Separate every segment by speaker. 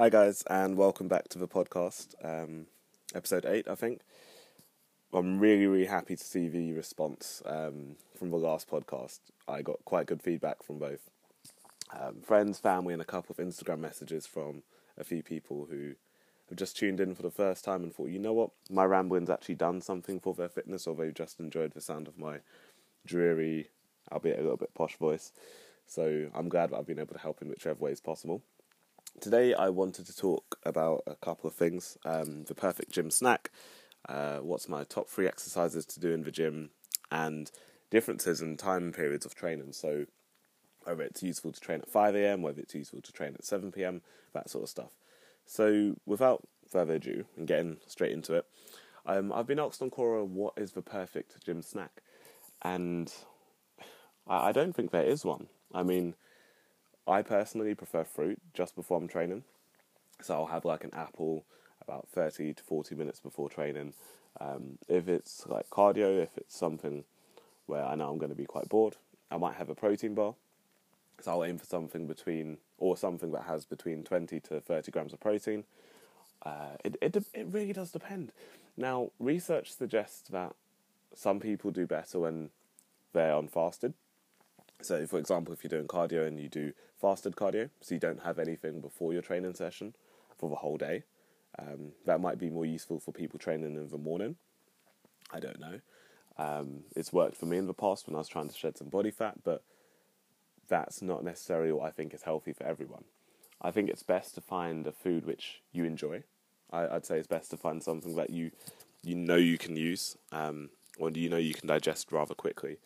Speaker 1: Hi, guys, and welcome back to the podcast, um, episode 8, I think. I'm really, really happy to see the response um, from the last podcast. I got quite good feedback from both um, friends, family, and a couple of Instagram messages from a few people who have just tuned in for the first time and thought, you know what, my rambling's actually done something for their fitness, or they've just enjoyed the sound of my dreary, albeit a little bit posh voice. So I'm glad that I've been able to help in whichever way is possible. Today, I wanted to talk about a couple of things um, the perfect gym snack, uh, what's my top three exercises to do in the gym, and differences in time periods of training. So, whether it's useful to train at 5 a.m., whether it's useful to train at 7 p.m., that sort of stuff. So, without further ado, and getting straight into it, um, I've been asked on Quora what is the perfect gym snack, and I, I don't think there is one. I mean, I personally prefer fruit just before I'm training. So I'll have like an apple about 30 to 40 minutes before training. Um, if it's like cardio, if it's something where I know I'm going to be quite bored, I might have a protein bar. So I'll aim for something between, or something that has between 20 to 30 grams of protein. Uh, it, it, it really does depend. Now, research suggests that some people do better when they're on fasted. So, for example, if you're doing cardio and you do fasted cardio, so you don't have anything before your training session for the whole day, um, that might be more useful for people training in the morning. I don't know. Um, it's worked for me in the past when I was trying to shed some body fat, but that's not necessarily what I think is healthy for everyone. I think it's best to find a food which you enjoy. I, would say it's best to find something that you you know you can use, um, or you know you can digest rather quickly,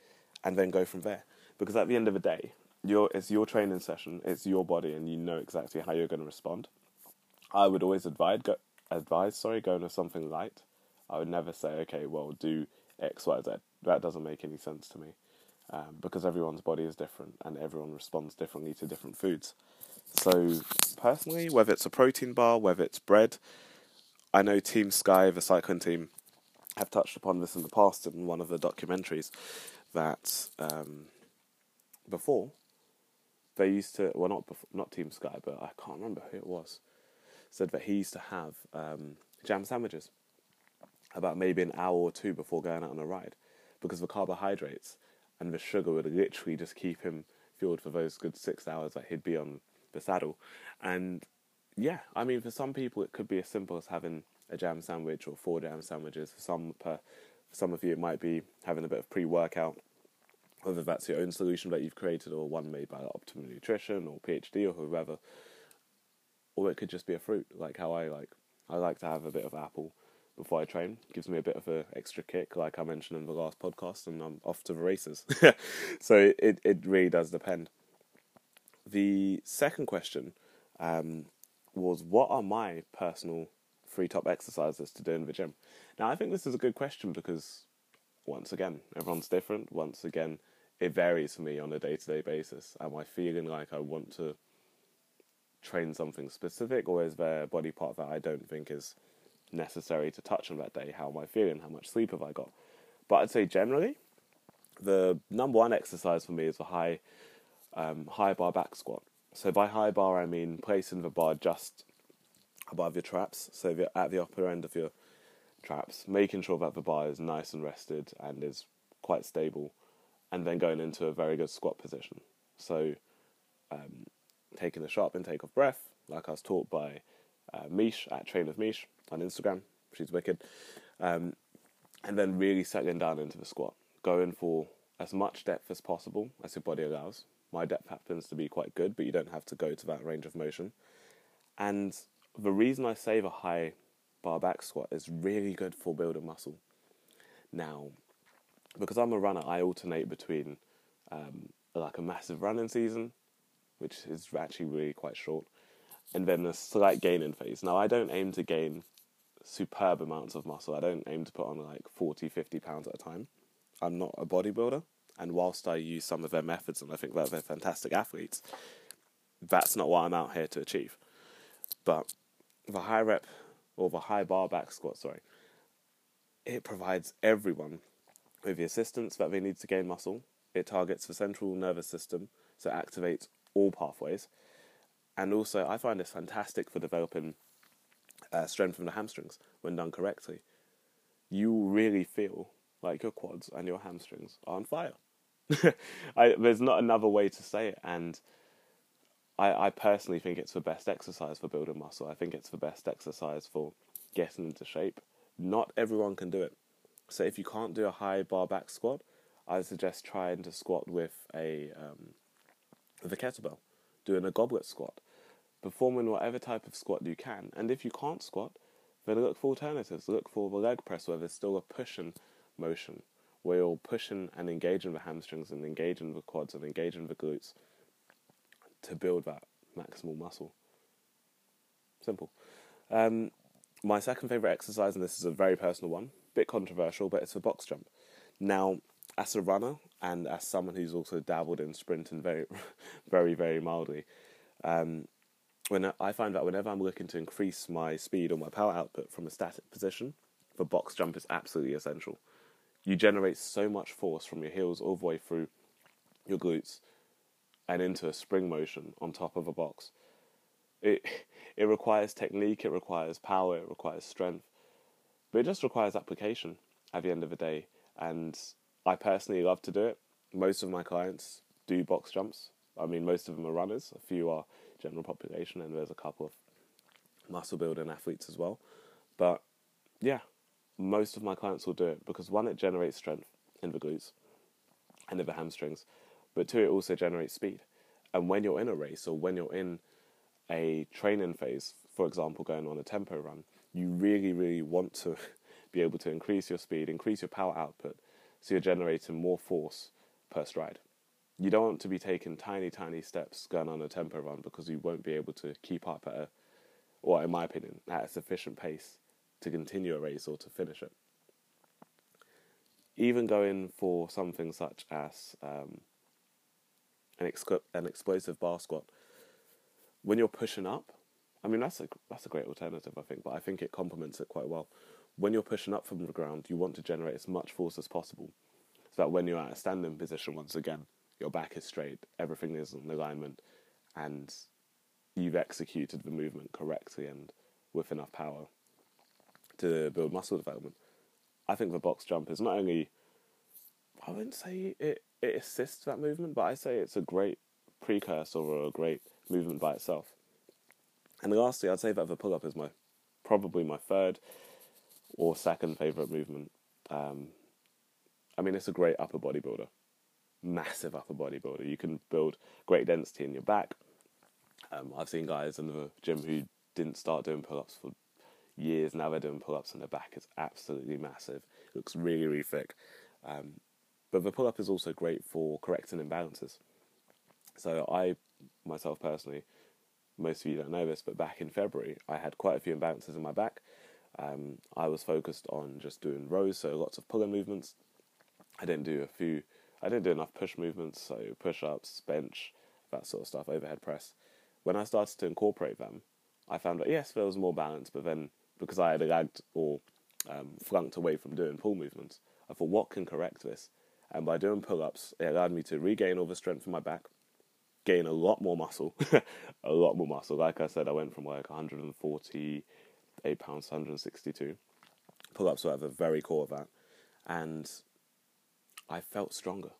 Speaker 1: and then go from there. Because at the end of the day, your it's your training session, it's your body, and you know exactly how you're going to respond. I would always advise go, advise sorry going with something light. I would never say okay, well do X Y Z. That doesn't make any sense to me um, because everyone's body is different and everyone responds differently to different foods. So personally, whether it's a protein bar, whether it's bread, I know Team Sky, the cycling team, have touched upon this in the past in one of the documentaries that um, before they used to well not before, not Team Sky, but I can't remember who it was. Said that he used to have um, jam sandwiches about maybe an hour or two before going out on a ride, because the carbohydrates and the sugar would literally just keep him fueled for those good six hours that he'd be on the saddle. And yeah, I mean, for some people it could be as simple as having a jam sandwich or four jam sandwiches. For some, per, for some of you, it might be having a bit of pre-workout whether that's your own solution that you've created or one made by Optimum Nutrition or PhD or whoever, or it could just be a fruit, like how I like. I like to have a bit of apple before I train. gives me a bit of an extra kick, like I mentioned in the last podcast, and I'm off to the races. so it it really does depend. The second question um, was, what are my personal three top exercises to do in the gym? Now I think this is a good question because once again, everyone's different. Once again, it varies for me on a day to day basis. Am I feeling like I want to train something specific, or is there a body part that I don't think is necessary to touch on that day? How am I feeling? How much sleep have I got? But I'd say generally, the number one exercise for me is a high, um, high bar back squat. So by high bar, I mean placing the bar just above your traps, so at the upper end of your traps, making sure that the bar is nice and rested and is quite stable and then going into a very good squat position. So, um, taking a sharp intake of breath, like I was taught by uh, Mish at Train of Mish on Instagram. She's wicked. Um, and then really settling down into the squat, going for as much depth as possible as your body allows. My depth happens to be quite good, but you don't have to go to that range of motion. And the reason I save a high bar back squat is really good for building muscle. Now, because I'm a runner, I alternate between um, like a massive running season, which is actually really quite short, and then a slight gaining phase. Now, I don't aim to gain superb amounts of muscle. I don't aim to put on like 40, 50 pounds at a time. I'm not a bodybuilder, and whilst I use some of their methods and I think that they're fantastic athletes, that's not what I'm out here to achieve. But the high rep or the high bar back squat, sorry, it provides everyone with the assistance that they need to gain muscle. It targets the central nervous system, so it activates all pathways. And also, I find it's fantastic for developing uh, strength from the hamstrings when done correctly. You really feel like your quads and your hamstrings are on fire. I, there's not another way to say it, and I, I personally think it's the best exercise for building muscle. I think it's the best exercise for getting into shape. Not everyone can do it. So if you can't do a high bar back squat, I suggest trying to squat with a um, with a kettlebell, doing a goblet squat, performing whatever type of squat you can. And if you can't squat, then look for alternatives. Look for the leg press where there's still a pushing motion, where you're pushing and engaging the hamstrings and engaging the quads and engaging the glutes to build that maximal muscle. Simple. Um, my second favorite exercise, and this is a very personal one, bit controversial, but it's a box jump. Now, as a runner and as someone who's also dabbled in sprinting very, very, very mildly, um, when I find that whenever I'm looking to increase my speed or my power output from a static position, the box jump is absolutely essential. You generate so much force from your heels all the way through your glutes and into a spring motion on top of a box. It it requires technique, it requires power, it requires strength, but it just requires application at the end of the day. And I personally love to do it. Most of my clients do box jumps. I mean, most of them are runners. A few are general population, and there's a couple of muscle building athletes as well. But yeah, most of my clients will do it because one, it generates strength in the glutes and in the hamstrings, but two, it also generates speed. And when you're in a race or when you're in a training phase, for example, going on a tempo run, you really, really want to be able to increase your speed, increase your power output, so you're generating more force per stride. You don't want to be taking tiny, tiny steps going on a tempo run because you won't be able to keep up at a, or in my opinion, at a sufficient pace to continue a race or to finish it. Even going for something such as um, an, ex- an explosive bar squat, when you're pushing up, I mean that's a that's a great alternative, I think, but I think it complements it quite well. When you're pushing up from the ground, you want to generate as much force as possible, so that when you're at a standing position, once again, your back is straight, everything is in alignment, and you've executed the movement correctly and with enough power to build muscle development. I think the box jump is not only, I wouldn't say it, it assists that movement, but I say it's a great precursor or a great movement by itself. And lastly, I'd say that the pull up is my probably my third or second favorite movement. Um, I mean, it's a great upper body builder, massive upper body builder. You can build great density in your back. Um, I've seen guys in the gym who didn't start doing pull ups for years. Now they're doing pull ups, and their back is absolutely massive. It looks really, really thick. Um, but the pull up is also great for correcting imbalances. So I, myself personally, most of you don't know this, but back in February, I had quite a few imbalances in my back. Um, I was focused on just doing rows, so lots of pull-in movements. I didn't do a few. I didn't do enough push movements, so push-ups, bench, that sort of stuff, overhead press. When I started to incorporate them, I found that yes, there was more balance, but then because I had lagged or um, flunked away from doing pull movements, I thought, what can correct this? And by doing pull ups, it allowed me to regain all the strength in my back, gain a lot more muscle, a lot more muscle. Like I said, I went from like 148 pounds to 162. Pull ups were at the very core of that. And I felt stronger,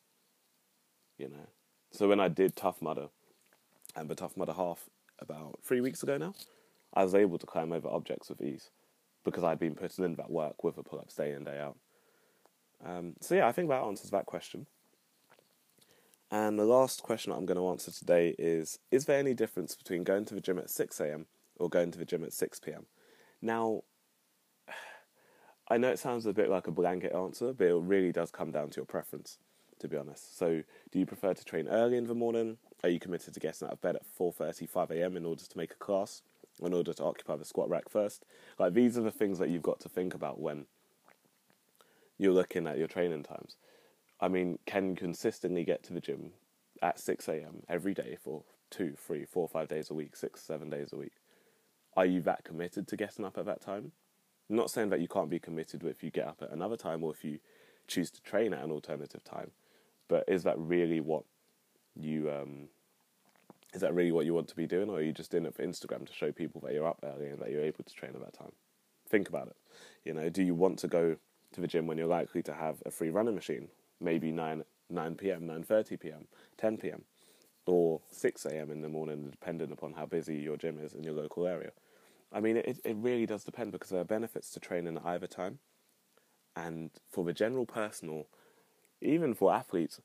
Speaker 1: you know. So when I did Tough Mudder, and the Tough Mudder half about three weeks ago now, I was able to climb over objects with ease because I'd been putting in that work with the pull ups day in, day out. Um, so, yeah, I think that answers that question. And the last question I'm going to answer today is Is there any difference between going to the gym at 6 a.m. or going to the gym at 6 p.m.? Now, I know it sounds a bit like a blanket answer, but it really does come down to your preference, to be honest. So, do you prefer to train early in the morning? Are you committed to getting out of bed at 4:30, 5 a.m. in order to make a class? in order to occupy the squat rack first. Like these are the things that you've got to think about when you're looking at your training times. I mean, can you consistently get to the gym at 6 a.m. every day for two, three, four, five days a week, six, seven days a week? Are you that committed to getting up at that time? I'm not saying that you can't be committed if you get up at another time or if you choose to train at an alternative time, but is that really what you um, is that really what you want to be doing, or are you just doing it for Instagram to show people that you're up early and that you're able to train at that time? Think about it. You know, do you want to go to the gym when you're likely to have a free running machine, maybe nine nine p.m., nine thirty p.m., ten p.m., or six a.m. in the morning, depending upon how busy your gym is in your local area? I mean, it it really does depend because there are benefits to training at either time, and for the general person or even for athletes,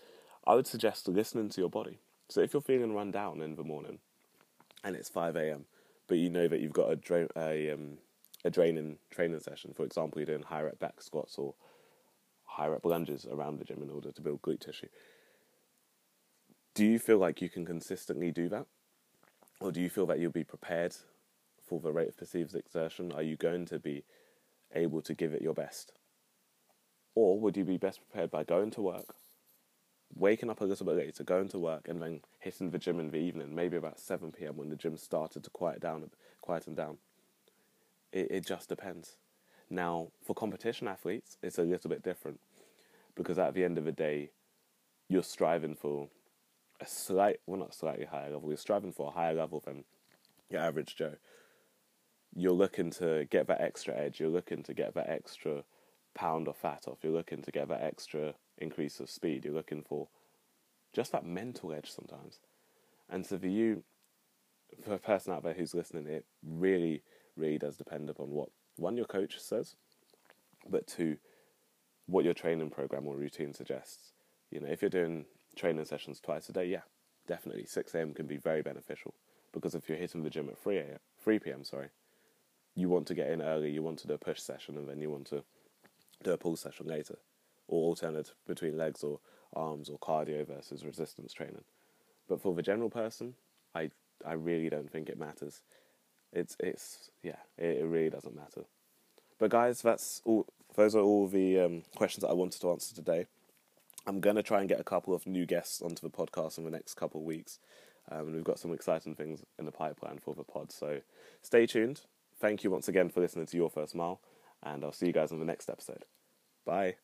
Speaker 1: I would suggest listening to your body. So if you're feeling run down in the morning, and it's five a.m., but you know that you've got a dra- a um, a draining training session. For example, you're doing high rep back squats or high rep lunges around the gym in order to build glute tissue. Do you feel like you can consistently do that? Or do you feel that you'll be prepared for the rate of perceived exertion? Are you going to be able to give it your best? Or would you be best prepared by going to work, waking up a little bit later, going to work, and then hitting the gym in the evening, maybe about 7 p.m. when the gym started to quiet down, quieten down? It, it just depends. Now, for competition athletes, it's a little bit different because at the end of the day, you're striving for a slight, well, not slightly higher level, you're striving for a higher level than your average Joe. You're looking to get that extra edge, you're looking to get that extra pound of fat off, you're looking to get that extra increase of speed, you're looking for just that mental edge sometimes. And so for you, for a person out there who's listening, it really really does depend upon what one your coach says, but two, what your training program or routine suggests. You know, if you're doing training sessions twice a day, yeah, definitely 6 a.m. can be very beneficial because if you're hitting the gym at 3 a.m., 3 p.m. sorry, you want to get in early, you want to do a push session, and then you want to do a pull session later, or alternate between legs or arms or cardio versus resistance training. But for the general person, I I really don't think it matters it's it's yeah, it, it really doesn't matter. But guys, that's all. Those are all the um, questions that I wanted to answer today. I'm gonna try and get a couple of new guests onto the podcast in the next couple of weeks, um, and we've got some exciting things in the pipeline for the pod. So stay tuned. Thank you once again for listening to your first mile, and I'll see you guys on the next episode. Bye.